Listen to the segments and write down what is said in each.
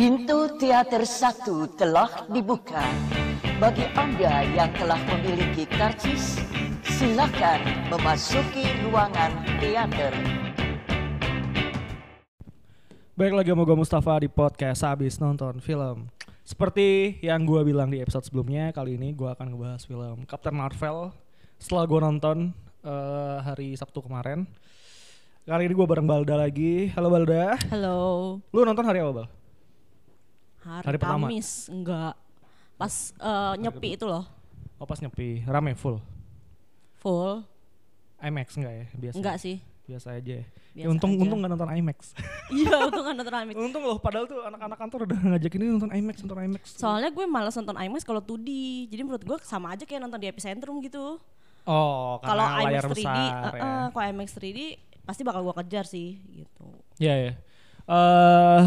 Pintu teater satu telah dibuka. Bagi Anda yang telah memiliki karcis, silakan memasuki ruangan teater. Baik lagi sama gue Mustafa di podcast habis nonton film. Seperti yang gue bilang di episode sebelumnya, kali ini gue akan ngebahas film Captain Marvel. Setelah gue nonton eh, hari Sabtu kemarin. Kali ini gue bareng Balda lagi. Halo Balda. Halo. Lu nonton hari apa Bal? Hari, Hari pertama. Kamis enggak. Pas eh, nyepi itu loh. Oh pas nyepi, rame full. Full. IMAX enggak ya? Biasa. Enggak sih. Biasa aja ya. Ya, Biasa untung aja. untung gak nonton IMAX. Iya, untung kan nonton IMAX. untung loh padahal tuh anak-anak kantor udah ngajakin ini nonton IMAX, nonton IMAX. Soalnya gue malas nonton IMAX kalau 2D. Jadi menurut gue sama aja kayak nonton di epicentrum gitu. oh, Kalau IMAX 3D, besar eh, ya. kalau IMAX 3D pasti bakal gue kejar sih gitu. Iya ya. Eh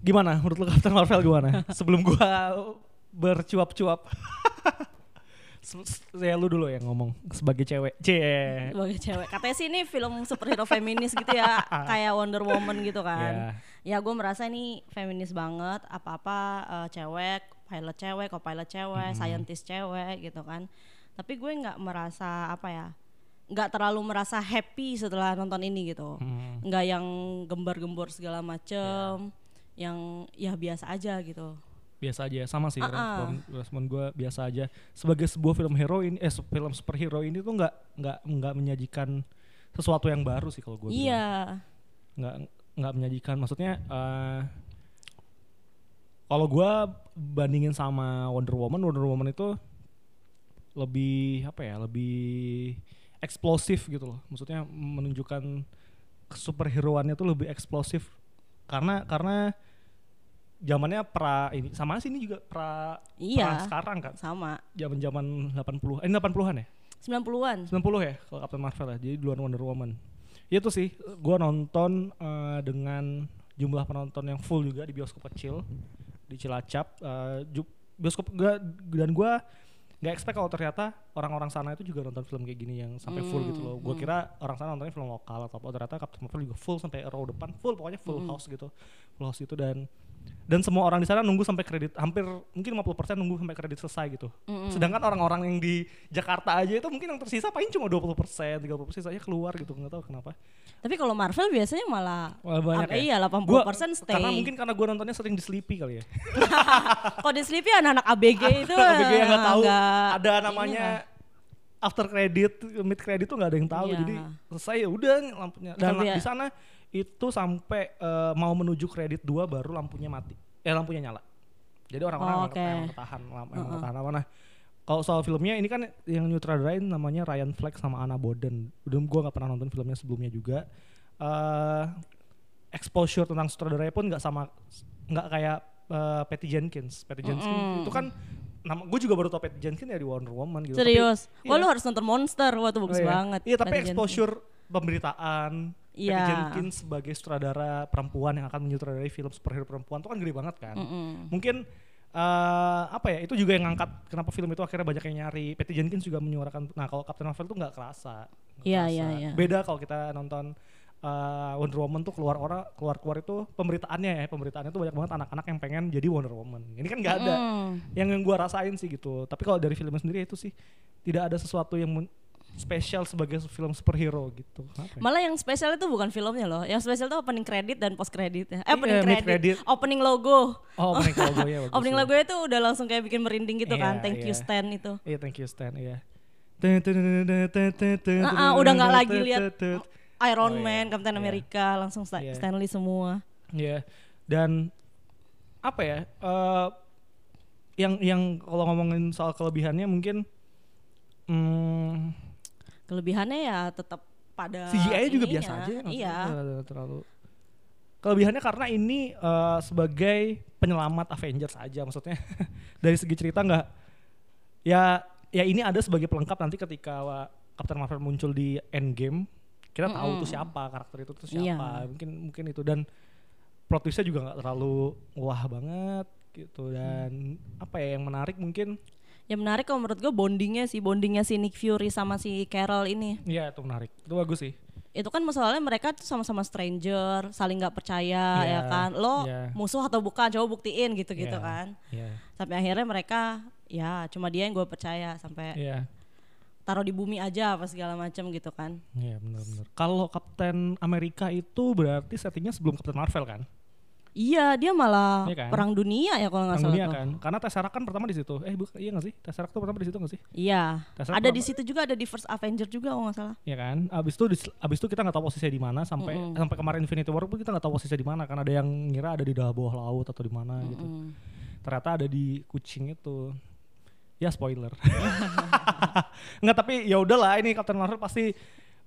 gimana menurut lu Captain Marvel gimana? Sebelum gua bercuap-cuap. Se- se- ya lu dulu yang ngomong sebagai cewek. Cie. Sebagai cewek. Katanya sih ini film superhero feminis gitu ya, kayak Wonder Woman gitu kan. Ya gue merasa ini feminis banget, apa-apa eh, cewek, pilot cewek, co-pilot cewek, Hmm. scientist cewek gitu kan. Tapi gue nggak merasa apa ya, nggak terlalu merasa happy setelah nonton ini gitu. Hmm. Nggak yang gembar-gembor segala macem, yang ya biasa aja gitu. Biasa aja sama sih Ah, ah. respon gua biasa aja. Sebagai sebuah film hero ini eh film superhero ini tuh nggak nggak nggak menyajikan sesuatu yang baru sih kalau gua bilang. Iya, nggak nggak menyajikan maksudnya eh kalau gua bandingin sama Wonder Woman Wonder Woman itu lebih apa ya lebih eksplosif gitu loh maksudnya menunjukkan superheroannya tuh lebih eksplosif karena karena zamannya pra ini sama sih ini juga pra Iya. pra sekarang kan sama. zaman zaman 80 eh 80-an ya 90-an. 90 ya kalau Captain Marvel ya. Jadi duluan Wonder Woman. Itu sih gua nonton eh, dengan jumlah penonton yang full juga di bioskop kecil di Cilacap. Ju- bioskop gua dan gua nggak expect kalau ternyata orang-orang sana itu juga nonton film kayak gini yang sampai full gitu loh. Gua kira orang sana nontonnya film lokal atau apa ternyata Captain Marvel juga full sampai row depan full pokoknya full house gitu. Full house itu dan dan semua orang di sana nunggu sampai kredit hampir mungkin 50% nunggu sampai kredit selesai gitu. Sedangkan orang-orang yang di Jakarta aja itu mungkin yang tersisa paling cuma 20%, 30% sisanya keluar gitu, nggak tahu kenapa. Tapi kalau Marvel biasanya malah Wah, banyak ya. Iya, 80% Gua- stay. Karena mungkin karena gue nontonnya sering di Sleepy kali ya. Kalau di Sleepy anak-anak ABG itu BG yang nggak tahu ada namanya after credit, mid credit tuh nggak ada yang tahu. Iya. Jadi selesai ya udah lampunya. Dan di sana itu sampai eh, mau menuju kredit 2 baru lampunya mati. Eh lampunya nyala. Jadi orang-orang Oh, emang, oke. emang ketahan, emang ketahan lama. Nah, kalau soal filmnya ini kan yang nyutradarain namanya Ryan Fleck sama Anna Boden. Udah gua nggak pernah nonton filmnya sebelumnya juga. eh exposure tentang sutradaranya pun nggak sama nggak kayak eh, Patty Jenkins. Patty Jenkins Mm-mm. itu kan nama gue juga baru tau Patty Jenkins ya di Wonder Woman gitu. Tapi- Serius. Wah iya. lu harus nonton Monster. Wah tuh bagus Oh, iya. banget. Iya, tapi Patty Jenkins. Pemberitaan Patty Iya. Jenkins sebagai sutradara perempuan yang akan menyutradarai film superhero perempuan itu kan gede banget kan. Mm-mm. Mungkin eh apa ya itu juga yang ngangkat kenapa film itu akhirnya banyak yang nyari Patty Jenkins juga menyuarakan nah kalau Captain Marvel tuh nggak kerasa Iya, iya, iya. beda kalau kita nonton eh, Wonder Woman tuh keluar orang keluar keluar itu pemberitaannya ya pemberitaannya tuh banyak banget anak-anak yang pengen jadi Wonder Woman ini kan nggak ada Mm. yang yang gua rasain sih gitu tapi kalau dari filmnya sendiri itu sih tidak ada sesuatu yang spesial sebagai film superhero gitu Kenapa ya? Malah yang spesial itu bukan filmnya loh. Yang spesial itu opening credit dan post credit ya. Eh Iya, opening mid credit. Opening logo. oh opening logonya bagus opening ya. logo itu udah langsung kayak bikin merinding gitu kan. Iya, Thank you iya. Stan itu. Iya thank you Stan iya. Ah, ah, udah nggak lagi lihat Iron Oh, iya. Man, Captain Iya. America, langsung Sta- Iya. Stanley semua. Iya. Dan apa ya? eh, yang yang kalau ngomongin soal kelebihannya mungkin hmm, Kelebihannya ya tetap pada CGI juga biasa aja. maksudnya Iya. ada terlalu. Kelebihannya karena ini eh, sebagai penyelamat Avengers aja maksudnya dari segi cerita nggak ya ya ini ada sebagai pelengkap nanti ketika wa- Captain Marvel muncul di Endgame kita tahu Mm-mm. tuh siapa karakter itu tuh Iya. siapa mungkin mungkin itu dan plot twistnya juga nggak terlalu wah banget gitu dan apa ya yang menarik mungkin Yang menarik kalau menurut gue bondingnya sih, bondingnya si Nick Fury sama si Carol ini. Iya itu menarik, itu bagus sih. itu kan masalahnya mereka tuh sama-sama stranger, saling nggak percaya Yeah, ya kan. Lo yeah. musuh atau bukan, coba buktiin gitu-gitu Yeah, kan. Iya. Sampai akhirnya mereka ya cuma dia yang gue percaya sampai Iya. taruh di bumi aja apa segala macam gitu kan. Iya benar-benar. Kalau Kapten Amerika itu berarti settingnya sebelum Kapten Marvel kan? Iya, dia malah Iya kan? perang dunia ya kalau nggak salah dunia tuh. kan? Karena Tesseract kan pertama di situ. Eh bukan iya nggak sih? Tesseract tuh pertama di situ nggak sih? Iya. Tesseract Ada di situ juga ada di First Avenger juga kalau nggak salah. Iya kan? Abis itu abis itu kita nggak tahu posisinya di mana sampai Mm-mm. sampai kemarin Infinity War pun kita nggak tahu posisinya di mana karena ada yang ngira ada di bawah laut atau di mana gitu. Mm. Ternyata ada di kucing itu. Ya spoiler. Nggak tapi ya udahlah ini Captain Marvel pasti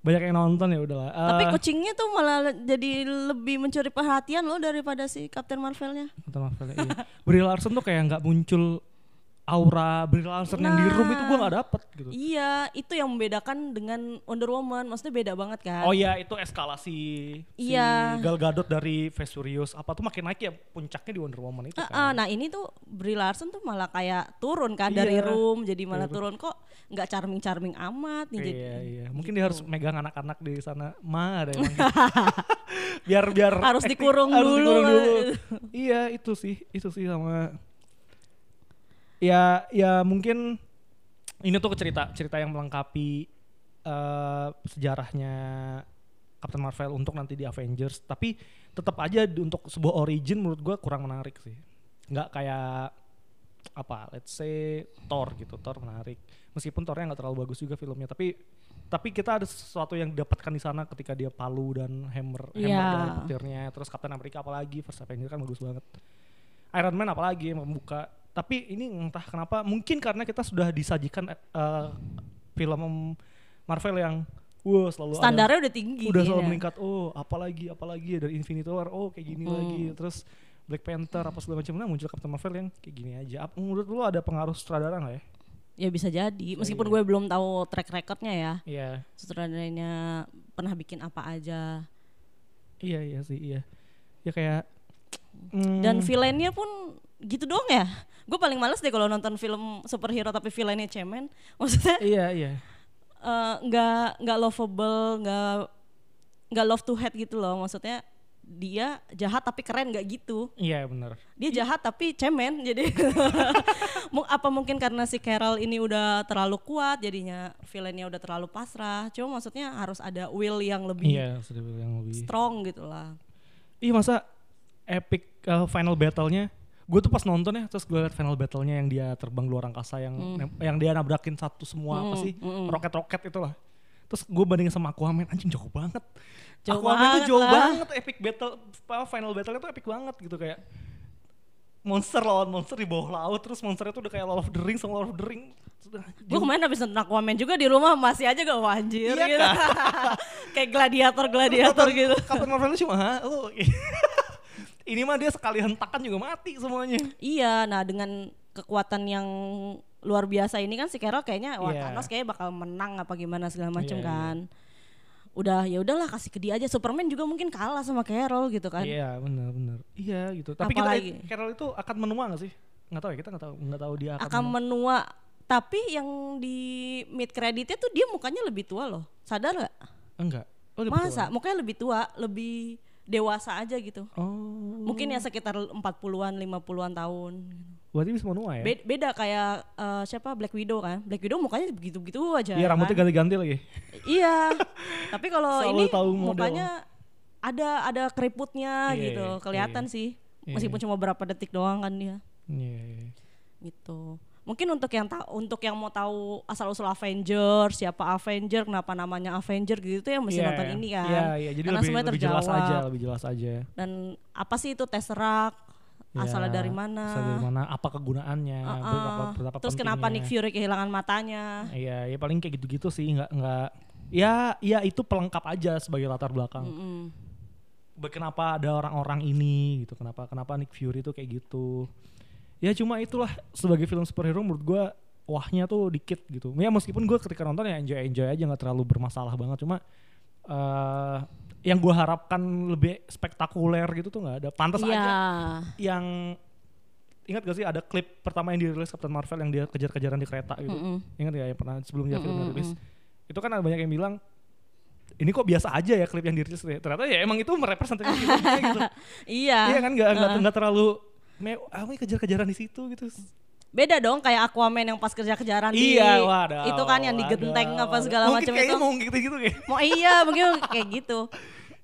banyak yang nonton ya udahlah. Tapi Eh, kucingnya tuh malah jadi lebih mencuri perhatian loh daripada si Captain Marvelnya. Captain Marvel iya. Brie Larson tuh kayak nggak muncul aura Brie Larson yang di room itu gua nggak dapet gitu. Iya, itu yang membedakan dengan Wonder Woman. Maksudnya beda banget kan? Oh iya itu eskalasi Iya. si Gal Gadot dari Fast Furious apa tuh makin naik ya puncaknya di Wonder Woman itu kan. ah, nah ini tuh Brie Larson tuh malah kayak turun kan Iya. dari room jadi malah Iya. turun kok nggak charming charming amat nih jadi Iya iya. Mungkin dia harus megang anak-anak di sana. Ma ada yang gitu. biar biar Harus acting- dikurung harus dulu. dikurung dulu. iya itu sih itu sih sama ya ya mungkin ini tuh cerita cerita yang melengkapi eh, sejarahnya Captain Marvel untuk nanti di Avengers. Tapi tetap aja untuk sebuah origin menurut gua kurang menarik sih. Nggak kayak apa let's say Thor gitu Thor menarik. Meskipun Thornya nggak terlalu bagus juga filmnya tapi tapi kita ada sesuatu yang didapatkan di sana ketika dia palu dan hammer hammer Iya. dari petirnya terus Captain America apalagi First Avenger kan bagus banget. Iron Man apalagi yang membuka tapi ini entah kenapa mungkin karena kita sudah disajikan eh, film Marvel yang wow selalu ada- standarnya udah tinggi udah selalu kayaknya. meningkat oh apalagi apalagi dari Infinity War oh kayak gini Mm. lagi. Terus Black Panther apa segala macam nah muncul Captain Marvel yang kayak gini aja. Ap- menurut lu ada pengaruh sutradara nggak ya? Ya bisa jadi. Meskipun gue belum tahu track recordnya ya. Iya. Sutradaranya pernah bikin apa aja. Iya iya sih iya. Ya kayak dan villainnya pun gitu doang ya. Gue paling males deh kalau nonton film superhero tapi villainnya cemen. Maksudnya iya iya. eh, nggak nggak lovable nggak nggak love to hate gitu loh. Maksudnya dia jahat tapi keren nggak gitu. Iya benar dia jahat tapi cemen jadi apa mungkin karena si Carol ini udah terlalu kuat jadinya villainnya udah terlalu pasrah. Cuma maksudnya harus ada will yang lebih iya yang lebih strong gitu lah. Iya masa epic uh, final battle-nya. Gue tuh pas nonton ya terus gue liat final battle-nya yang dia terbang luar angkasa yang nem- yang dia nabrakin satu semua apa Hmm, sih hmm. roket-roket itulah. Terus gue bandingin sama Aquaman anjing jauh banget. Jauh Aquaman banget tuh jauh lah. banget epic battle final battle-nya tuh epic banget gitu kayak monster lawan monster di bawah laut terus monsternya tuh udah kayak Lord of the Rings sama Lord of the Rings. Gue kemarin habis nonton Aquaman juga di rumah masih aja gak wanjir Iya gitu. kayak gladiator gladiator gitu. Captain Marvel cuma "Hah, lu ini mah dia sekali hentakan juga mati semuanya Iya, nah dengan kekuatan yang luar biasa ini kan si Carol kayaknya wah Iya. Thanos kayaknya bakal menang apa gimana segala Iya, iya. kan. Udah ya udahlah kasih ke dia aja. Superman juga mungkin kalah sama Carol gitu kan. Iya benar benar. Iya gitu. Tapi Apalagi? kita Carol itu akan menua gak sih? Nggak tahu ya kita nggak tahu nggak tahu dia akan, Akan menua. menua. Tapi yang di mid creditnya tuh dia mukanya lebih tua loh. Sadar gak? enggak. Oh, Masa? betul. Mukanya lebih tua, lebih dewasa aja gitu. Oh. Mungkin ya sekitar 40-an, 50-an tahun. Berarti bisa menua ya? Be- beda kayak eh, siapa Black Widow kan. Black Widow mukanya begitu-begitu aja. Iya kan? rambutnya ganti-ganti lagi. Iya. Tapi kalau ini tahu model. mukanya ada ada keriputnya Iya, gitu. iya, Kelihatan iya. sih. Iya. Meskipun cuma berapa detik doang kan dia. Iya. iya. Gitu. Mungkin untuk yang tahu untuk yang mau tahu asal usul Avenger, siapa Avenger, kenapa namanya Avenger gitu tuh yang mesti Iya, nonton ini kan. Iya iya. Jadi Karena lebih, semuanya lebih jelas terjawab. aja, lebih jelas aja. Dan apa sih itu Tesseract? Asalnya Ya, dari mana? Asal dari mana? Apa kegunaannya? Uh-uh. Berapa, berapa Terus kenapa pentingnya. Nick Fury kehilangan matanya? Iya, ya paling kayak gitu-gitu sih, nggak nggak. Ya, ya itu pelengkap aja sebagai latar belakang. Mm-mm. Be- kenapa ada orang-orang ini gitu kenapa kenapa Nick Fury itu kayak gitu ya cuma itulah sebagai film superhero menurut gua wahnya tuh dikit gitu. Ya meskipun gua ketika nonton ya enjoy enjoy aja nggak terlalu bermasalah banget. Cuma eh yang gua harapkan lebih spektakuler gitu tuh nggak ada. Pantas Iya. aja yang ingat gak sih ada klip pertama yang dirilis Captain Marvel yang dia kejar-kejaran di kereta gitu? Mm-mm. ingat gak yang pernah sebelum dia film Mm-mm, rilis itu kan ada banyak yang bilang ini kok biasa aja ya klip yang dirilis? Ya. ternyata ya emang itu merepresentasikan filmnya gitu. Iya. Iya kan? Nggak nggak nggak terlalu me ini kejar-kejaran di situ gitu. Beda dong kayak Aquaman yang pas kerja-kejaran iya, di waduh, itu kan yang digenteng waduh, apa segala macam itu. mau gitu gitu kayak. Mau iya mungkin kayak gitu.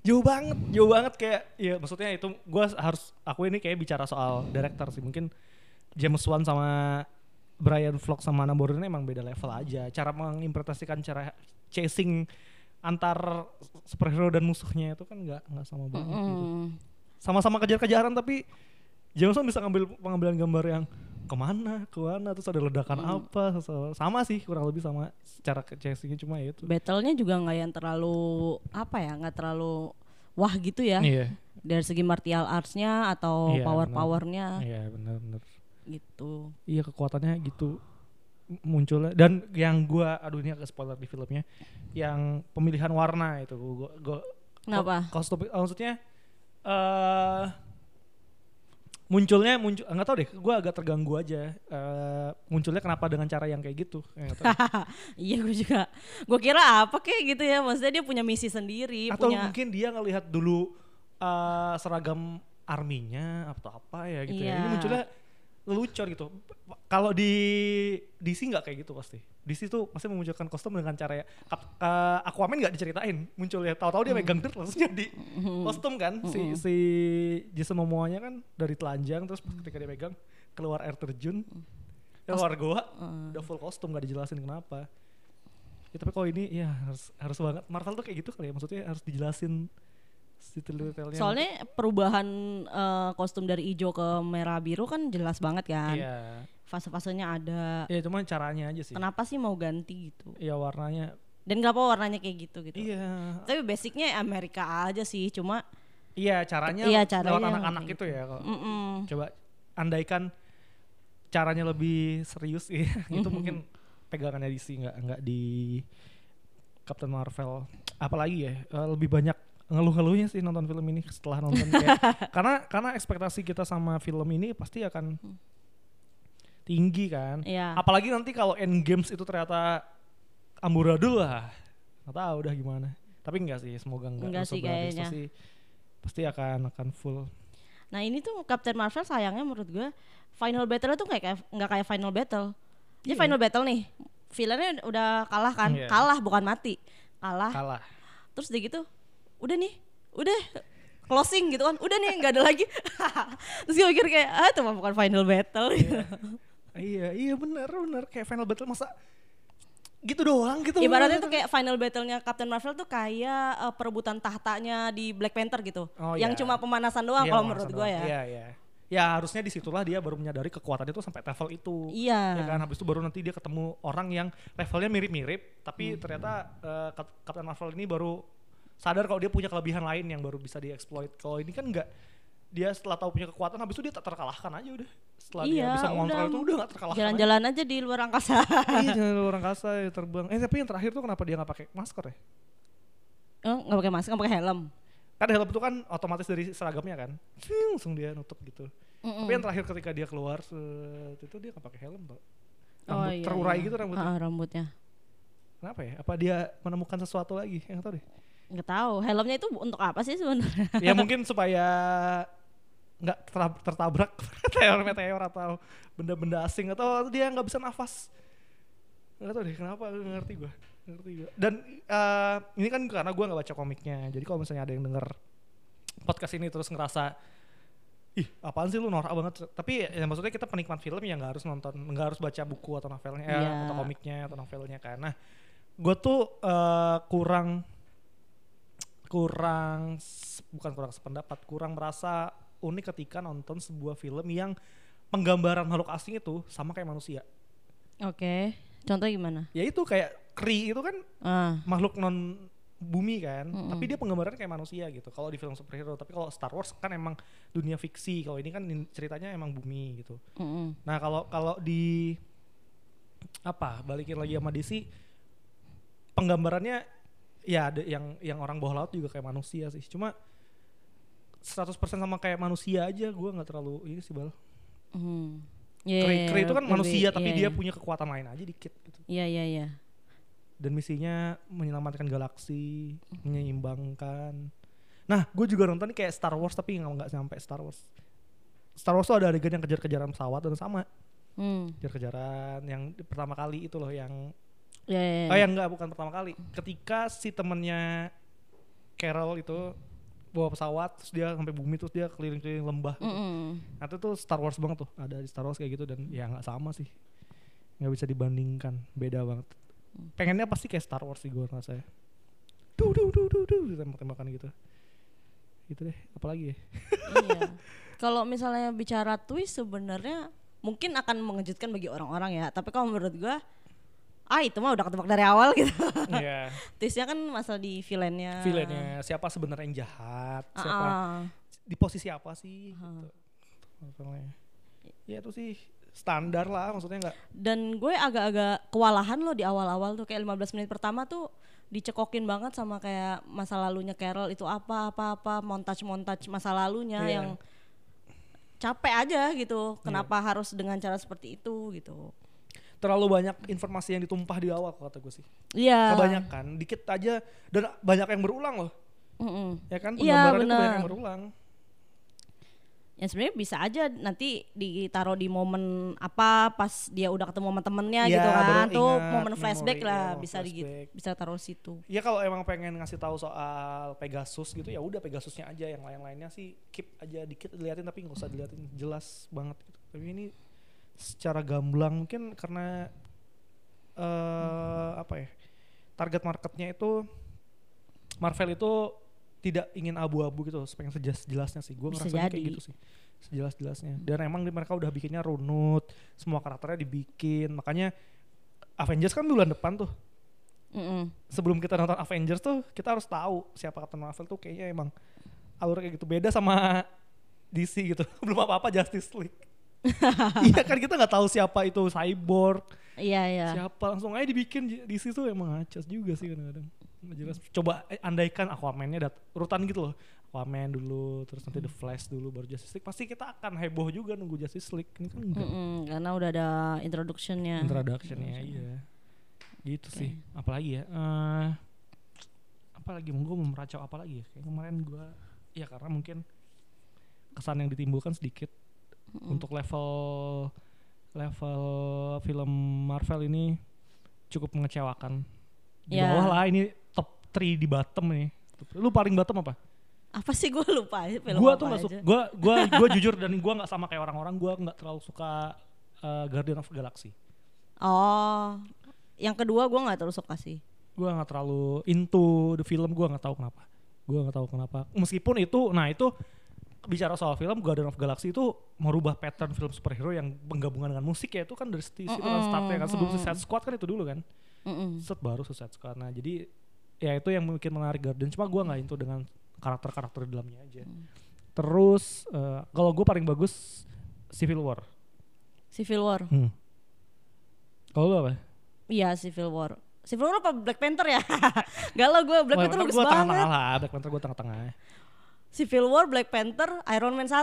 Jauh banget jauh banget kayak ya maksudnya itu gue harus aku ini kayak bicara soal director sih. Mungkin James Wan sama Brian Vlog sama Anna Bourdain emang beda level aja. Cara menginterpretasikan cara chasing antar superhero dan musuhnya itu kan nggak nggak sama banget gitu. Mm. sama-sama kejar-kejaran tapi James Wan bisa ngambil pengambilan gambar yang ke mana ke mana terus ada ledakan Mm. apa sama sih kurang lebih sama secara chasingnya cuma ya itu. Battle-nya juga nggak yang terlalu apa ya nggak terlalu wah gitu ya. Iya. Dari segi martial arts-nya atau Iya, power benar. powernya iya benar-benar gitu. Iya kekuatannya gitu munculnya. Dan yang gua aduh ini agak spoiler di filmnya yang pemilihan warna itu gua, gua Kenapa? ko- kostum maksudnya eh munculnya muncul nggak tahu deh gua agak terganggu aja eh munculnya kenapa dengan cara yang kayak gitu Ya, iya gue juga gue kira apa kayak gitu ya maksudnya dia punya misi sendiri atau punya mungkin dia ngelihat dulu eh seragam arminya atau apa ya gitu ya ini Iya. munculnya lelucon gitu. Kalau di DC nggak kayak gitu pasti. DC tuh pasti memunculkan kostum dengan cara ya Kap- eh, Aquaman nggak diceritain munculnya. Tahu-tahu dia megang dirt langsung jadi kostum kan. Si si Jason Momoa-nya kan dari telanjang terus ketika dia megang keluar air terjun. Keluar goa udah full kostum nggak dijelasin kenapa. Ya tapi kalau ini ya harus harus banget. Marvel tuh kayak gitu kali ya maksudnya harus dijelasin detail-detailnya soalnya perubahan eh, kostum dari hijau ke merah biru kan jelas banget kan. Iya. Fase-fasenya ada. Ya cuma caranya aja sih. Kenapa sih mau ganti gitu? Ya warnanya. Dan kenapa warnanya kayak gitu gitu. Iya. Tapi basicnya Amerika aja sih cuma iya caranya Iya, caranya lewat anak-anak itu ya kalau coba andaikan caranya lebih serius ya itu mungkin pegangannya DC nggak nggak di Captain Marvel. Apalagi ya eh, lebih banyak ngeluh-ngeluhnya sih nonton film ini setelah nonton kayak karena karena ekspektasi kita sama film ini pasti akan tinggi kan Iya. apalagi nanti kalau end games itu ternyata amburadul lah nggak tahu udah gimana tapi enggak sih semoga enggak Enggak sih kayaknya. pasti pasti akan akan full Nah ini tuh Captain Marvel sayangnya menurut gue final battle tuh kayak nggak kayak final battle. Dia Iya. final battle nih, villainnya udah kalah kan, Iya. kalah bukan mati, kalah. kalah Terus dia gitu, udah nih, udah closing gitu kan, udah nih nggak ada lagi. Terus gue mikir kayak ah itu mah bukan final battle. iya iya benar benar kayak final battle masa gitu doang gitu Ibaratnya tuh kayak final battle-nya Captain Marvel tuh kayak eh, perebutan tahtanya di Black Panther gitu, Oh, yang iya. cuma pemanasan doang Iya, kalau menurut gue ya. iya iya ya harusnya di situlah dia baru menyadari kekuatannya tuh sampai level itu Iya. ya kan habis itu baru nanti dia ketemu orang yang levelnya mirip-mirip tapi Hmm. ternyata Cap- Captain Marvel ini baru sadar kalau dia punya kelebihan lain yang baru bisa dieksploit kalau ini kan enggak dia setelah tahu punya kekuatan habis itu dia tak terkalahkan aja udah setelah dia Iya, bisa mengontrol udah. itu udah gak terkalahkan aja. Jalan-jalan aja di luar angkasa. iya jalan orang kasa ya terbang eh tapi yang terakhir tuh kenapa dia nggak pakai masker ya Oh, nggak pakai masker, nggak pakai helm. kan helm itu kan otomatis dari seragamnya kan Ting, langsung dia nutup gitu Mm-mm. tapi yang terakhir ketika dia keluar set, itu dia nggak pakai helm tau Oh, rambut iya, terurai iya. gitu rambutnya Ah, rambutnya. kenapa ya apa dia menemukan sesuatu lagi yang tahu deh Nggak tahu. Helmnya itu untuk apa sih sebenarnya? ya mungkin supaya nggak tertabrak meteor meteor atau benda-benda asing atau dia nggak bisa nafas. Nggak tahu deh kenapa? Nggak ngerti gue ngerti gue dan eh, ini kan karena gue nggak baca komiknya. Jadi kalau misalnya ada yang denger podcast ini terus ngerasa ih apaan sih lu norak banget. Tapi ya, maksudnya kita penikmat film yang nggak harus nonton nggak harus baca buku atau novelnya eh, Iya. atau komiknya atau novelnya karena gue tuh eh, kurang kurang bukan kurang sependapat kurang merasa unik ketika nonton sebuah film yang penggambaran makhluk asing itu sama kayak manusia Oke. Contohnya gimana? ya itu kayak Kree itu kan Ah, makhluk non bumi kan Mm-mm. tapi dia penggambarannya kayak manusia gitu kalau di film superhero tapi kalau Star Wars kan emang dunia fiksi kalau ini kan ceritanya emang bumi gitu mm-mm. nah kalau kalau di apa balikin lagi sama DC penggambarannya ya ada yang yang orang bawah laut juga kayak manusia sih cuma 100% sama kayak manusia aja gue nggak terlalu ini sih bal Mhm. Iya, Kree, iya, Kree itu kan lebih- manusia tapi iya, dia iya. punya kekuatan lain aja dikit gitu Iya iya iya. dan misinya menyelamatkan galaksi, menyeimbangkan. Nah, gue juga nonton kayak Star Wars tapi nggak nggak sampai Star Wars. Star Wars tuh ada adegan yang kejar-kejaran pesawat dan sama Hmm. kejar-kejaran yang pertama kali itu loh yang Ya, ya, ya. oh yang enggak bukan pertama kali ketika si temennya Carol itu bawa pesawat terus dia sampai bumi terus dia keliling-keliling lembah gitu. Mm-mm. Nah itu tuh Star Wars banget tuh ada di Star Wars kayak gitu dan ya nggak sama sih nggak bisa dibandingkan beda banget pengennya pasti kayak Star Wars sih gue rasanya duh duh duh duh duh tembak-tembakan gitu gitu deh apalagi ya iya. Kalau misalnya bicara twist sebenarnya mungkin akan mengejutkan bagi orang-orang ya. Tapi kalau menurut gua ah itu mah udah ketebak dari awal gitu. Iya Twistnya kan masalah di villainnya. villainnya siapa sebenarnya yang jahat Ah, siapa ah. di posisi apa sih gitu. Masalahnya. ya itu sih standar lah maksudnya nggak Dan gue agak-agak kewalahan loh di awal-awal tuh kayak 15 menit pertama tuh dicekokin banget sama kayak masa lalunya Carol itu apa apa apa montage montage masa lalunya Iya. yang capek aja gitu. Kenapa harus dengan cara seperti itu gitu. Terlalu banyak informasi yang ditumpah di awal kata gue sih Iya. kebanyakan dikit aja dan banyak yang berulang loh Mm-mm. ya kan Iya, penggambaran itu banyak yang berulang Ya sebenarnya bisa aja nanti ditaruh di momen apa pas dia udah ketemu sama temennya Iya, gitu kan. Tuh ingat momen flashback memori, lah iya, bisa di flashback. bisa taruh situ. ya kalau emang pengen ngasih tahu soal Pegasus gitu ya udah Pegasusnya aja yang lain-lainnya sih keep aja dikit diliatin tapi nggak usah diliatin jelas banget gitu tapi ini secara gamblang mungkin karena eh apa ya target marketnya itu Marvel itu tidak ingin abu-abu gitu pengen sejelas-jelasnya sih. Gue ngerasa kayak gitu sih sejelas-jelasnya. Dan emang di- mereka udah bikinnya runut semua karakternya dibikin. Makanya Avengers kan bulan depan tuh. Mm-mm. sebelum kita nonton Avengers tuh kita harus tahu siapa Captain Marvel tuh kayaknya emang alur kayak gitu. Beda sama DC gitu. Belum apa apa Justice League iya kan kita nggak tahu siapa itu Cyborg. Iya iya. siapa langsung aja dibikin DC tuh emang acas juga sih kadang-kadang. Jelas. Coba eh, andaikan Aquaman-nya dat urutan gitu loh. Aquaman dulu terus nanti The Flash dulu baru Justice League. Pasti kita akan heboh juga nunggu Justice League. Ini kan enggak. Mm-mm, karena udah ada introductionnya. introduction-nya iya. Gitu sih. Apalagi ya eh apalagi gue mau meracau apa lagi ya? Kayak kemarin gue ya karena mungkin kesan yang ditimbulkan sedikit untuk level level film Marvel ini cukup mengecewakan di Ya. bawah lah ini top 3 di bottom nih lu paling bottom apa? Apa sih gue lupa film Gua apa tuh nggak suka, gua gua gua jujur dan gua nggak sama kayak orang-orang, gua nggak terlalu suka uh, Guardian of Galaxy. Oh, yang kedua gue nggak terus suka sih. Gua nggak terlalu into the film, gua nggak tahu kenapa. Gua nggak tahu kenapa. Meskipun itu, nah itu bicara soal film Guardian of Galaxy itu merubah pattern film superhero yang penggabungan dengan musik ya itu kan dari situ situ kan startnya kan sebelum Suicide Squad kan itu dulu kan Mm-mm. set baru Suicide Squad nah jadi ya itu yang mungkin menarik Guardian cuma gua nggak into dengan karakter-karakter di dalamnya aja terus eh, kalau gue paling bagus Civil War Civil War. hmm. kalau lu apa Iya Civil War. Civil War apa Black Panther ya? Galau gue Black Wah, Panther bagus banget. tengah-tengah lah Black Panther gue tengah-tengah Civil War, Black Panther, Iron Man 1.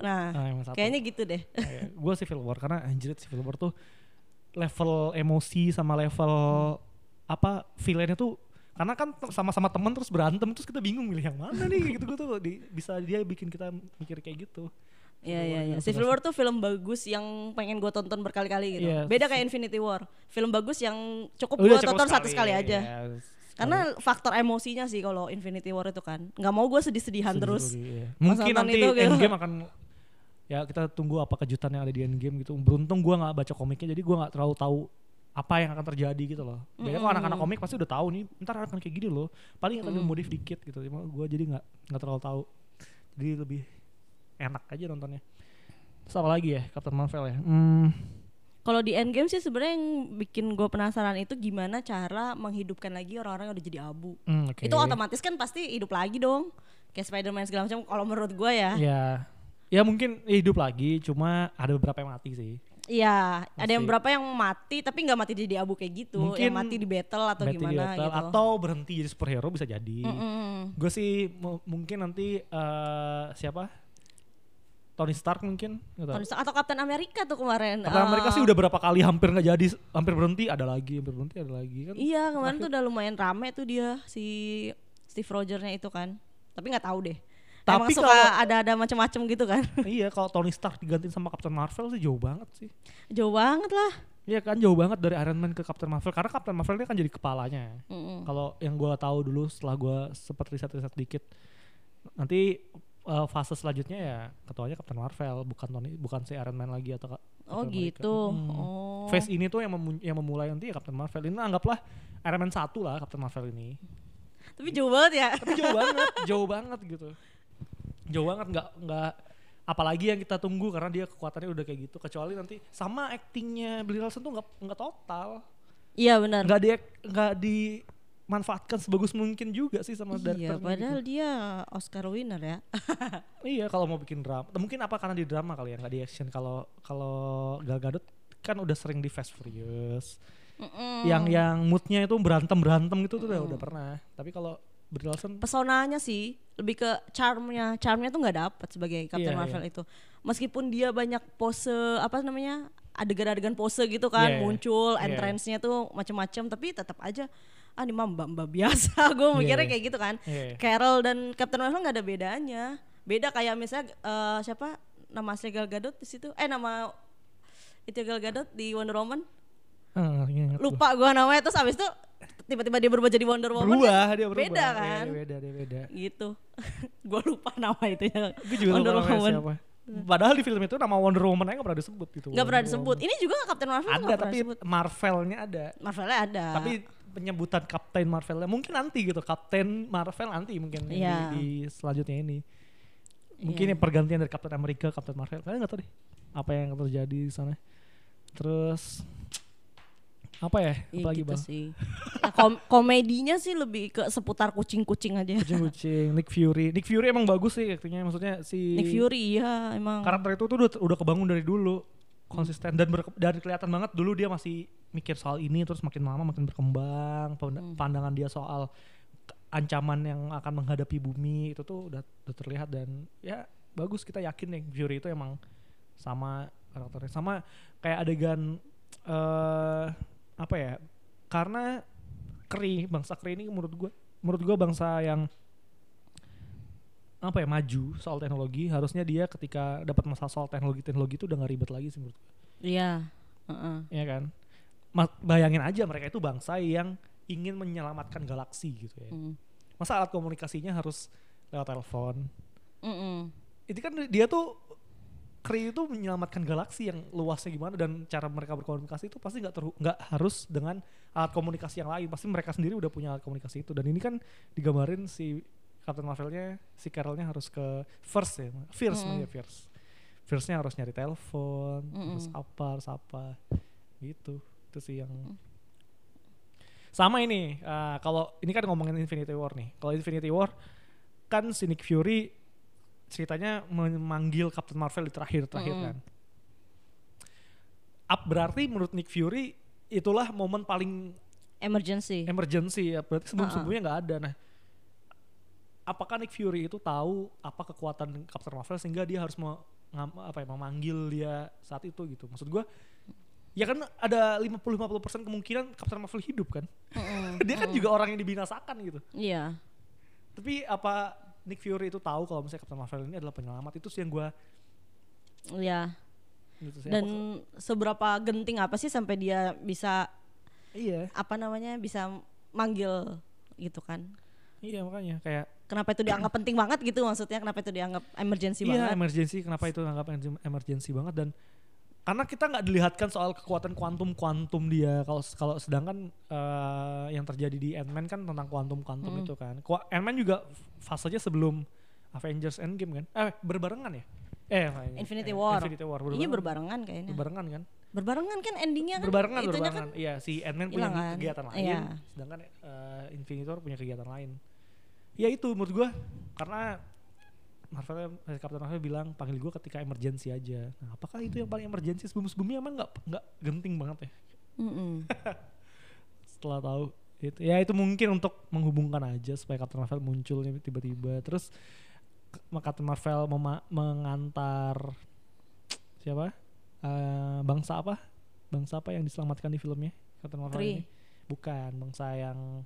Nah, Ah, yang satu. kayaknya gitu deh. gue Civil War karena anjir Civil War tuh level emosi sama level apa villainnya tuh karena kan sama-sama teman terus berantem terus kita bingung milih yang mana nih gitu gitu tuh di- bisa dia bikin kita mikir kayak gitu Iya iya iya. Civil. War tuh film bagus yang pengen gue tonton berkali-kali gitu. Iya. Beda kayak Infinity War. Film bagus yang cukup Udah gue cukup tonton satu sekali aja. ya, Karena faktor emosinya sih kalau Infinity War itu kan. nggak mau gue sedih-sedihan Sedih terus. iya. Mungkin nanti itu gitu. Endgame akan ya kita tunggu apa kejutan yang ada di Endgame gitu beruntung gue nggak baca komiknya jadi gue nggak terlalu tahu apa yang akan terjadi gitu loh. Biasanya kalau anak-anak komik pasti udah tahu nih, ntar akan kayak gini loh. Paling akan dimodif dikit gitu. Cuma gue jadi nggak nggak terlalu tahu. Jadi lebih enak aja nontonnya. Terus apa lagi ya Captain Marvel ya? Hmm, Kalau di Endgame sih sebenarnya yang bikin gue penasaran itu gimana cara menghidupkan lagi orang-orang yang udah jadi abu. hmm, oke. Itu otomatis kan pasti hidup lagi dong. Kayak Spider-Man segala macam kalau menurut gue ya. Ya, ya mungkin hidup lagi. Cuma ada beberapa yang mati sih. Iya, ada yang Pasti. berapa yang mati tapi nggak mati jadi abu kayak gitu, Mungkin yang mati di battle atau Mati di gimana battle, gitu. Atau berhenti jadi superhero bisa jadi. Mm-mm. Gue sih mu- mungkin nanti eh, siapa Tony Stark mungkin Tony Stark atau Captain America tuh kemarin. Captain uh, America sih udah berapa kali hampir nggak jadi hampir berhenti ada lagi hampir berhenti ada lagi kan? Iya kemarin tuh udah lumayan rame tuh dia si Steve Rogersnya itu kan. Tapi nggak tahu deh. Tapi Emang suka ada-ada macam-macam gitu kan? Iya kalau Tony Stark digantiin sama Captain Marvel sih jauh banget sih. Jauh banget lah. Iya kan jauh banget dari Iron Man ke Captain Marvel karena Captain Marvel ini kan jadi kepalanya. Mm -hmm. Kalau yang gue tahu dulu setelah gue sempat riset-riset dikit, nanti uh, fase selanjutnya ya ketuanya Captain Marvel bukan Tony bukan si Iron Man lagi atau Oh Captain gitu. Hmm. Oh. Phase ini tuh yang mem yang memulai nanti ya Captain Marvel. Ini anggaplah Iron Man satu lah Captain Marvel ini. Tapi jauh banget ya. Tapi jauh banget, jauh banget gitu. Jauh banget nggak nggak apalagi yang kita tunggu karena dia kekuatannya udah kayak gitu kecuali nanti sama actingnya Brie Larson tuh nggak nggak total. Iya benar. Nggak di nggak di manfaatkan sebagus mungkin juga sih sama Iya, padahal gitu. dia Oscar winner ya. iya, kalau mau bikin drama. Mungkin apa karena di drama kali ya, nggak di action. Kalau kalau Gal Gadot kan udah sering di Fast Furious. Mm -mm. Yang yang moodnya itu berantem berantem gitu tuh udah udah pernah. Tapi kalau Brilson pesonanya sih lebih ke charmnya charmnya tuh nggak dapet sebagai Captain yeah, Marvel yeah. itu meskipun dia banyak pose apa namanya adegan-adegan pose gitu kan yeah, iya. muncul yeah. entrance-nya tuh macam-macam tapi tetap aja ah ini mah mbak mbak biasa gue iya, mikirnya yeah. kayak gitu kan yeah. Carol dan Captain Marvel nggak ada bedanya beda kayak misalnya uh, siapa nama asli Gal Gadot di situ eh nama itu Gal Gadot di Wonder Woman uh, lupa gue namanya terus abis itu tiba-tiba dia berubah jadi Wonder Woman berubah kan? dia berubah beda iya, kan yeah, beda dia beda gitu gue lupa nama itu ya Wonder lupa Woman siapa. Padahal di film itu nama Wonder Woman aja gak pernah disebut gitu. Gak pernah disebut. Woman. Ini juga Captain Marvel ada tapi Marvelnya ada. Marvelnya ada. Tapi penyebutan Captain Marvelnya. Mungkin nanti gitu Captain Marvel nanti mungkin yeah. di, di selanjutnya ini. Mungkin yeah. yang pergantian dari Captain America Captain Marvel. Kalian nggak tahu deh apa yang terjadi di sana. Terus apa ya, ya apalagi gitu bang? sih. ya, kom komedinya sih lebih ke seputar kucing-kucing aja. Kucing-kucing. Nick Fury. Nick Fury emang bagus sih aktingnya. Maksudnya si Nick Fury ya emang. Karakter itu tuh udah, udah kebangun dari dulu konsisten dan dari kelihatan banget dulu dia masih mikir soal ini terus makin lama makin berkembang hmm. pandangan dia soal ancaman yang akan menghadapi bumi itu tuh udah, udah terlihat dan ya bagus kita yakin nih Fury itu emang sama karakternya sama kayak adegan uh, apa ya karena Kree bangsa Kree ini menurut gue menurut gue bangsa yang apa ya maju soal teknologi harusnya dia ketika dapat masalah soal teknologi teknologi itu udah gak ribet lagi sih menurut gue. Iya. Uh-uh. Iya kan. Ma- bayangin aja mereka itu bangsa yang ingin menyelamatkan galaksi gitu ya. Mm. Masa alat komunikasinya harus lewat telepon. Mm-mm. Itu kan dia tuh Kree itu menyelamatkan galaksi yang luasnya gimana dan cara mereka berkomunikasi itu pasti nggak nggak harus dengan alat komunikasi yang lain pasti mereka sendiri udah punya alat komunikasi itu dan ini kan digambarin si Captain Marvelnya si Carolnya harus ke first ya first mm. ya first firstnya harus nyari telepon mm terus apa harus apa gitu. Itu sih yang mm. sama ini uh, kalau ini kan ngomongin Infinity War nih. Kalau Infinity War kan si Nick Fury ceritanya memanggil Captain Marvel di terakhir terakhir mm kan. Up berarti menurut Nick Fury itulah momen paling emergency. Emergency ya. Berarti sebelum sebelumnya nggak ada. Nah apakah Nick Fury itu tahu apa kekuatan Captain Marvel sehingga dia harus mau apa ya memanggil dia saat itu gitu. Maksud gue ya kan ada 50-50% kemungkinan Captain Marvel hidup kan. Mm dia kan mm juga orang yang dibinasakan gitu. Iya. Tapi apa Nick Fury itu tahu kalau misalnya Captain Marvel ini adalah penyelamat itu sih yang gue Iya. Gitu Dan seberapa genting apa sih sampai dia bisa Iya. Apa namanya bisa manggil gitu kan? Iya makanya kayak kenapa itu dianggap penting banget gitu maksudnya? Kenapa itu dianggap emergency iya, banget? Iya emergency. Kenapa itu dianggap emergency banget? Dan karena kita nggak dilihatkan soal kekuatan kuantum kuantum dia. Kalau kalau sedangkan uh, yang terjadi di Ant-Man kan tentang kuantum kuantum hmm. itu kan. Ant-Man juga fasenya sebelum Avengers Endgame kan? Eh berbarengan ya? Eh Infinity eh, War. Infinity War berbarengan. iya berbarengan kayaknya. Berbarengan kan? Berbarengan kan endingnya kan berbarengan berbarengan kan iya si Ant-Man punya kan? kegiatan lain. Iya. sedangkan uh, Infinity War punya kegiatan lain ya itu menurut gue karena Marvel Captain Marvel bilang panggil gue ketika emergency aja nah apakah itu yang paling emergency sebelum sebelumnya emang nggak nggak genting banget ya mm -mm. setelah tahu itu ya itu mungkin untuk menghubungkan aja supaya Captain Marvel muncul tiba-tiba terus Captain Marvel mengantar siapa? Eh, bangsa apa? Bangsa apa yang diselamatkan di filmnya Captain Marvel Kree. ini? Bukan bangsa yang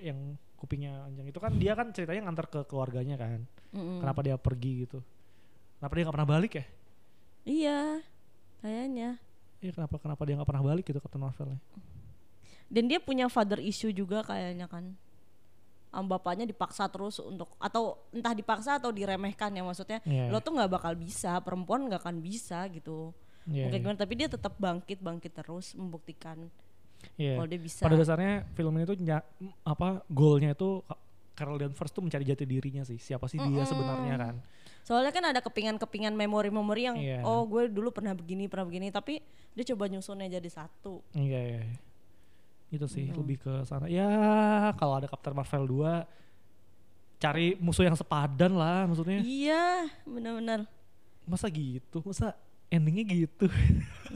yang kupingnya panjang itu kan dia kan ceritanya ngantar ke keluarganya kan. Mm-mm. Kenapa dia pergi gitu? Kenapa dia nggak pernah balik ya? Iya, kayaknya. Iya kenapa kenapa dia nggak pernah balik gitu Captain Marvel Dan dia punya father issue juga kayaknya kan. Am bapaknya dipaksa terus untuk atau entah dipaksa atau diremehkan ya maksudnya. Iya. Lo tuh nggak bakal bisa, perempuan nggak akan bisa gitu. Iya. Mungkin iya. gimana, tapi dia tetap bangkit bangkit terus membuktikan Iya. kalau dia bisa. Pada dasarnya film ini tuh apa goalnya itu Carol Danvers tuh mencari jati dirinya sih. Siapa sih dia Mm-mm. sebenarnya kan? Soalnya kan ada kepingan-kepingan memori-memori yang Iya. oh gue dulu pernah begini, pernah begini, tapi dia coba nyusunnya jadi satu. Iya, iya. iya. Itu sih Mm-mm. lebih ke sana. Ya, kalau ada Captain Marvel 2 cari musuh yang sepadan lah maksudnya. Iya, benar-benar. Masa gitu? Masa endingnya gitu?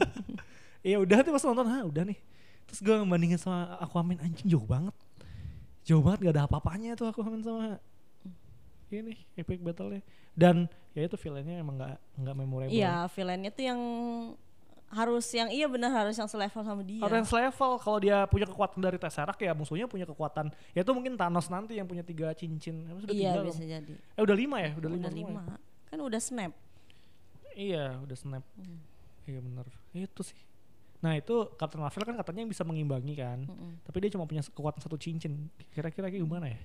ya udah tuh pas nonton, ah udah nih. Terus gue ngebandingin sama Aquaman anjing jauh banget. Jauh banget gak ada apa-apanya tuh Aquaman sama ini epic battle-nya. Dan ya itu villainnya emang gak, nggak memorable. Iya, villainnya tuh yang harus yang iya benar harus yang selevel sama dia. Harus level kalau dia punya kekuatan dari Tesseract ya musuhnya punya kekuatan ya itu mungkin Thanos nanti yang punya tiga cincin Apa sudah iya tiga bisa loh? jadi. eh udah lima ya udah, Udah, lima, semua lima. Kan udah snap. ya? iya udah snap Hmm. iya bener itu sih nah itu Captain Marvel kan katanya yang bisa mengimbangi kan Mm-mm. tapi dia cuma punya kekuatan satu cincin kira-kira kayak gimana ya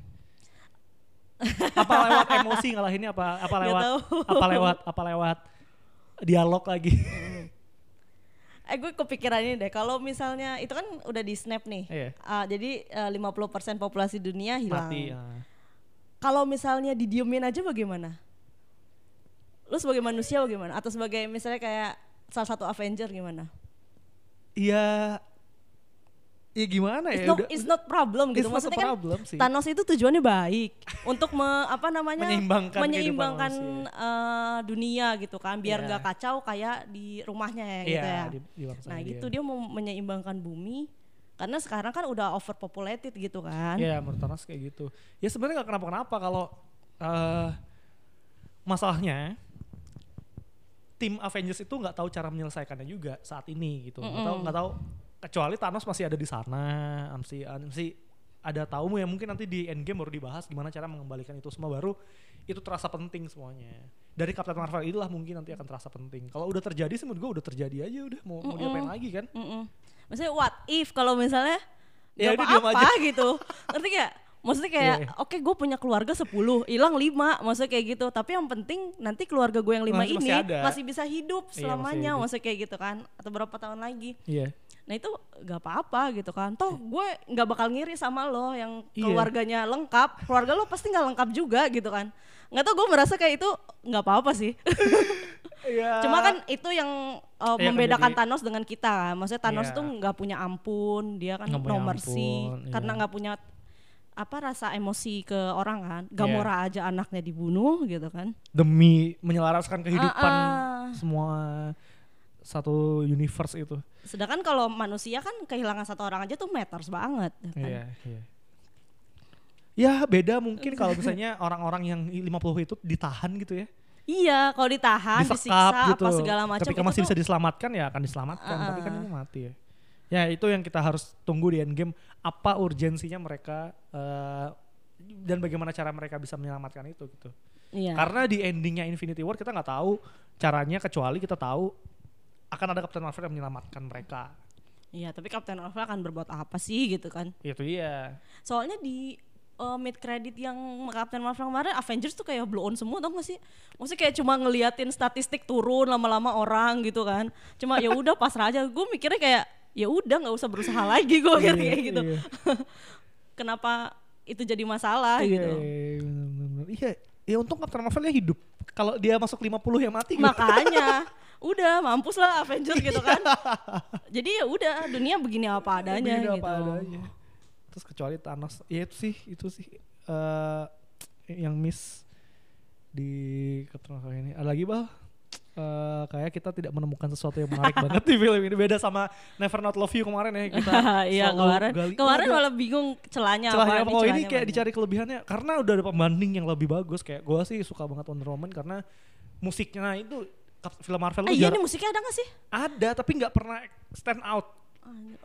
apa lewat emosi ngalahinnya apa apa lewat apa lewat apa lewat dialog lagi Eh gue kepikiran ini deh, kalau misalnya itu kan udah di snap nih. Iya. Ah, jadi eh, 50% populasi dunia hilang. mati ya. Kalau misalnya didiemin aja bagaimana? Lu sebagai manusia bagaimana? Atau sebagai misalnya kayak salah satu Avenger gimana? Iya ya gimana ya It's, not, udah it's not problem gitu. it's not Maksudnya kan problem sih. Thanos itu tujuannya baik untuk me, apa namanya Menyeimbangkan menyeimbangkan eh, dunia gitu kan biar Iya. nggak kacau kayak di rumahnya ya Iya, gitu ya. di, di nah dia. gitu dia mau menyeimbangkan bumi karena sekarang kan udah overpopulated gitu kan. Iya menurut Thanos kayak gitu. Ya sebenarnya nggak kenapa-kenapa kalau eh masalahnya tim Avengers itu nggak tahu cara menyelesaikannya juga saat ini gitu. Nggak tahu Mm-mm. nggak tahu kecuali Thanos masih ada di sana, masih masih ada tahu ya mungkin nanti di Endgame baru dibahas gimana cara mengembalikan itu semua baru itu terasa penting semuanya. Dari Captain Marvel itulah mungkin nanti akan terasa penting. Kalau udah terjadi sih menurut gue udah terjadi aja udah mau mau Mm-mm. diapain lagi kan? Mm-mm. Maksudnya what if kalau misalnya Ya apa-apa gitu. Ngerti gak? Maksudnya kayak Iya. oke gue punya keluarga 10, hilang 5, maksudnya kayak gitu. Tapi yang penting nanti keluarga gue yang lima Masih- ini masih ada. masih bisa hidup Iya, masih selamanya, hidup. maksudnya kayak gitu kan. Atau berapa tahun lagi. Iya. Nah itu gak apa-apa gitu kan. Toh gue nggak bakal ngiri sama lo yang Iya. keluarganya lengkap. Keluarga lo pasti nggak lengkap juga gitu kan. Nggak tau gue merasa kayak itu nggak apa-apa sih. Iya. Cuma kan itu yang uh, Iya, kan membedakan jadi- Thanos dengan kita kan. Maksudnya Thanos Iya. tuh nggak punya ampun, dia kan no mercy ampun, karena iya. nggak punya apa rasa emosi ke orang kan. Iya. Gamora aja anaknya dibunuh gitu kan. demi menyelaraskan kehidupan Ah, ah. semua satu universe itu. Sedangkan kalau manusia kan kehilangan satu orang aja tuh matters banget ya kan. Iya, iya. Ya beda mungkin kalau misalnya orang-orang yang 50 itu ditahan gitu ya. Iya, kalau ditahan, disekap disiksa gitu. apa segala macam Ketika masih bisa diselamatkan ya akan diselamatkan, tapi kan ah. ini mati ya. Ya itu yang kita harus tunggu di endgame apa urgensinya mereka eh, dan bagaimana cara mereka bisa menyelamatkan itu gitu. iya. Karena di endingnya Infinity War kita nggak tahu caranya kecuali kita tahu akan ada Captain Marvel yang menyelamatkan mereka. Iya, tapi Captain Marvel akan berbuat apa sih gitu kan. Itu iya. Soalnya di uh, mid credit yang Captain Marvel kemarin Avengers tuh kayak blow on semua tau gak sih? Maksudnya kayak cuma ngeliatin statistik turun lama-lama orang gitu kan. Cuma ya udah pasrah aja. Gue mikirnya kayak ya udah nggak usah berusaha lagi gue kayak gitu. Iya, Kenapa itu jadi masalah iya, gitu. iya. Iya, ya untung Captain Marvel ya hidup. Kalau dia masuk 50 yang mati gitu. Makanya udah mampus lah Avengers gitu kan. Jadi ya udah dunia begini apa adanya Begini gitu. apa adanya. Terus kecuali Thanos, ya itu sih, itu sih eh yang miss di Captain Marvel ini. Ada lagi bal? Uh, kayak kita tidak menemukan sesuatu yang menarik banget di film ini. Beda sama Never Not Love You kemarin ya kita iya kemarin. gali, kemarin malah bingung celahnya, celahnya apa, apa ini kayak dicari kelebihannya. Karena udah ada pembanding yang lebih bagus. Kayak gue sih suka banget Wonder Woman karena musiknya itu film Marvel ah, iya ini musiknya ada gak sih? Ada tapi nggak pernah stand out.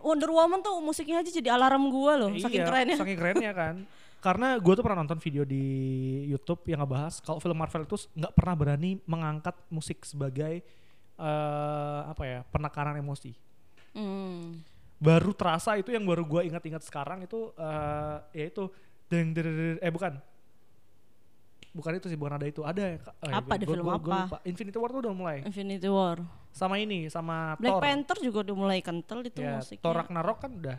Wonder Woman tuh musiknya aja jadi alarm gue loh saking iya, kerennya. saking kerennya kan karena gue tuh pernah nonton video di YouTube yang ngebahas kalau film Marvel itu nggak pernah berani mengangkat musik sebagai uh, apa ya penekanan emosi. Hmm. Baru terasa itu yang baru gue ingat-ingat sekarang itu uh, ya itu deng deng eh bukan. Bukan itu sih bukan ada itu. Ada eh, apa di film gua, apa? gua Infinity War tuh udah mulai. Infinity War. Sama ini sama Black Thor. Panther juga udah mulai kental itu ya, musiknya. Thor Ragnarok kan udah.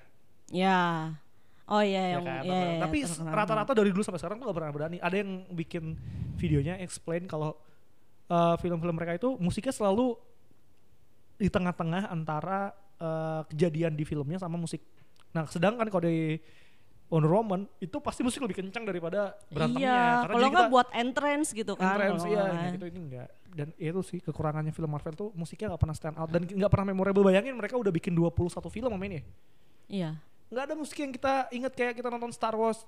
Ya Oh iya ya yang kan? iya, iya, Tapi rata-rata dari dulu sampai sekarang tuh gak pernah berani. Ada yang bikin videonya explain kalau uh, film-film mereka itu musiknya selalu di tengah-tengah antara uh, kejadian di filmnya sama musik. Nah, sedangkan kalau di Wonder Woman itu pasti musik lebih kencang daripada berantemnya. Iya, kalau nggak buat entrance gitu kan. Entrance iya, gitu ini enggak. Dan itu sih kekurangannya film Marvel tuh musiknya nggak pernah stand out dan nggak pernah memorable. Bayangin mereka udah bikin 21 film ini. Iya nggak ada musik yang kita inget kayak kita nonton Star Wars.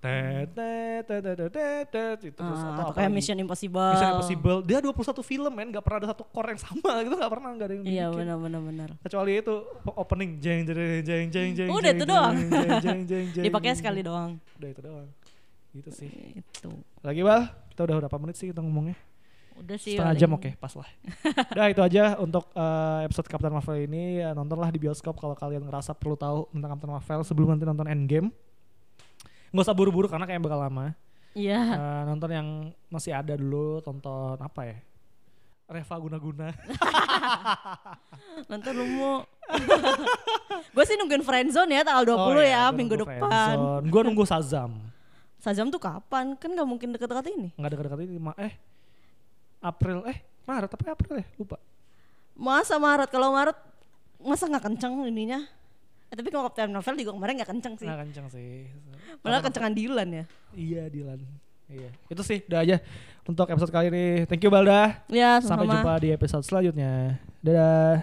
Tet. Tet tet tet tet tet itu terus ah, atau kayak Mission Impossible. Mission Impossible. Dia 21 film men. Nggak pernah ada satu core yang sama gitu. Nggak pernah nggak ada yang iya benar benar benar. Kecuali itu opening. Jeng jeng jeng jeng jeng udah itu doang. jeng jeng jeng dipakai sekali doang. Udah itu doang. Gitu sih. Itu lagi bal? Kita udah berapa menit sih kita ngomongnya Udah sih. Setengah jam oke, okay, pas lah. Udah itu aja untuk uh, episode Captain Marvel ini. Ya, nontonlah di bioskop kalau kalian ngerasa perlu tahu tentang Captain Marvel sebelum nanti nonton Endgame. Nggak usah buru-buru karena kayak bakal lama. Iya. Yeah. Uh, nonton yang masih ada dulu, tonton apa ya? Reva guna-guna. nonton mau gue sih nungguin friendzone ya tanggal 20 oh, iya, ya minggu depan. Gue nunggu Sazam. Sazam tuh kapan? Kan gak mungkin deket-deket ini. Gak deket-deket ini. Eh April eh Maret apa April ya? Lupa. Masa Maret? Kalau Maret masa nggak kenceng ininya? Eh, tapi kalau Captain Marvel juga kemarin nggak kenceng sih. Nggak kenceng sih. Malah kencengan Dilan ya? Iya Dilan iya. Itu sih udah aja untuk episode kali ini. Thank you Balda. Ya sampai jumpa di episode selanjutnya. Dadah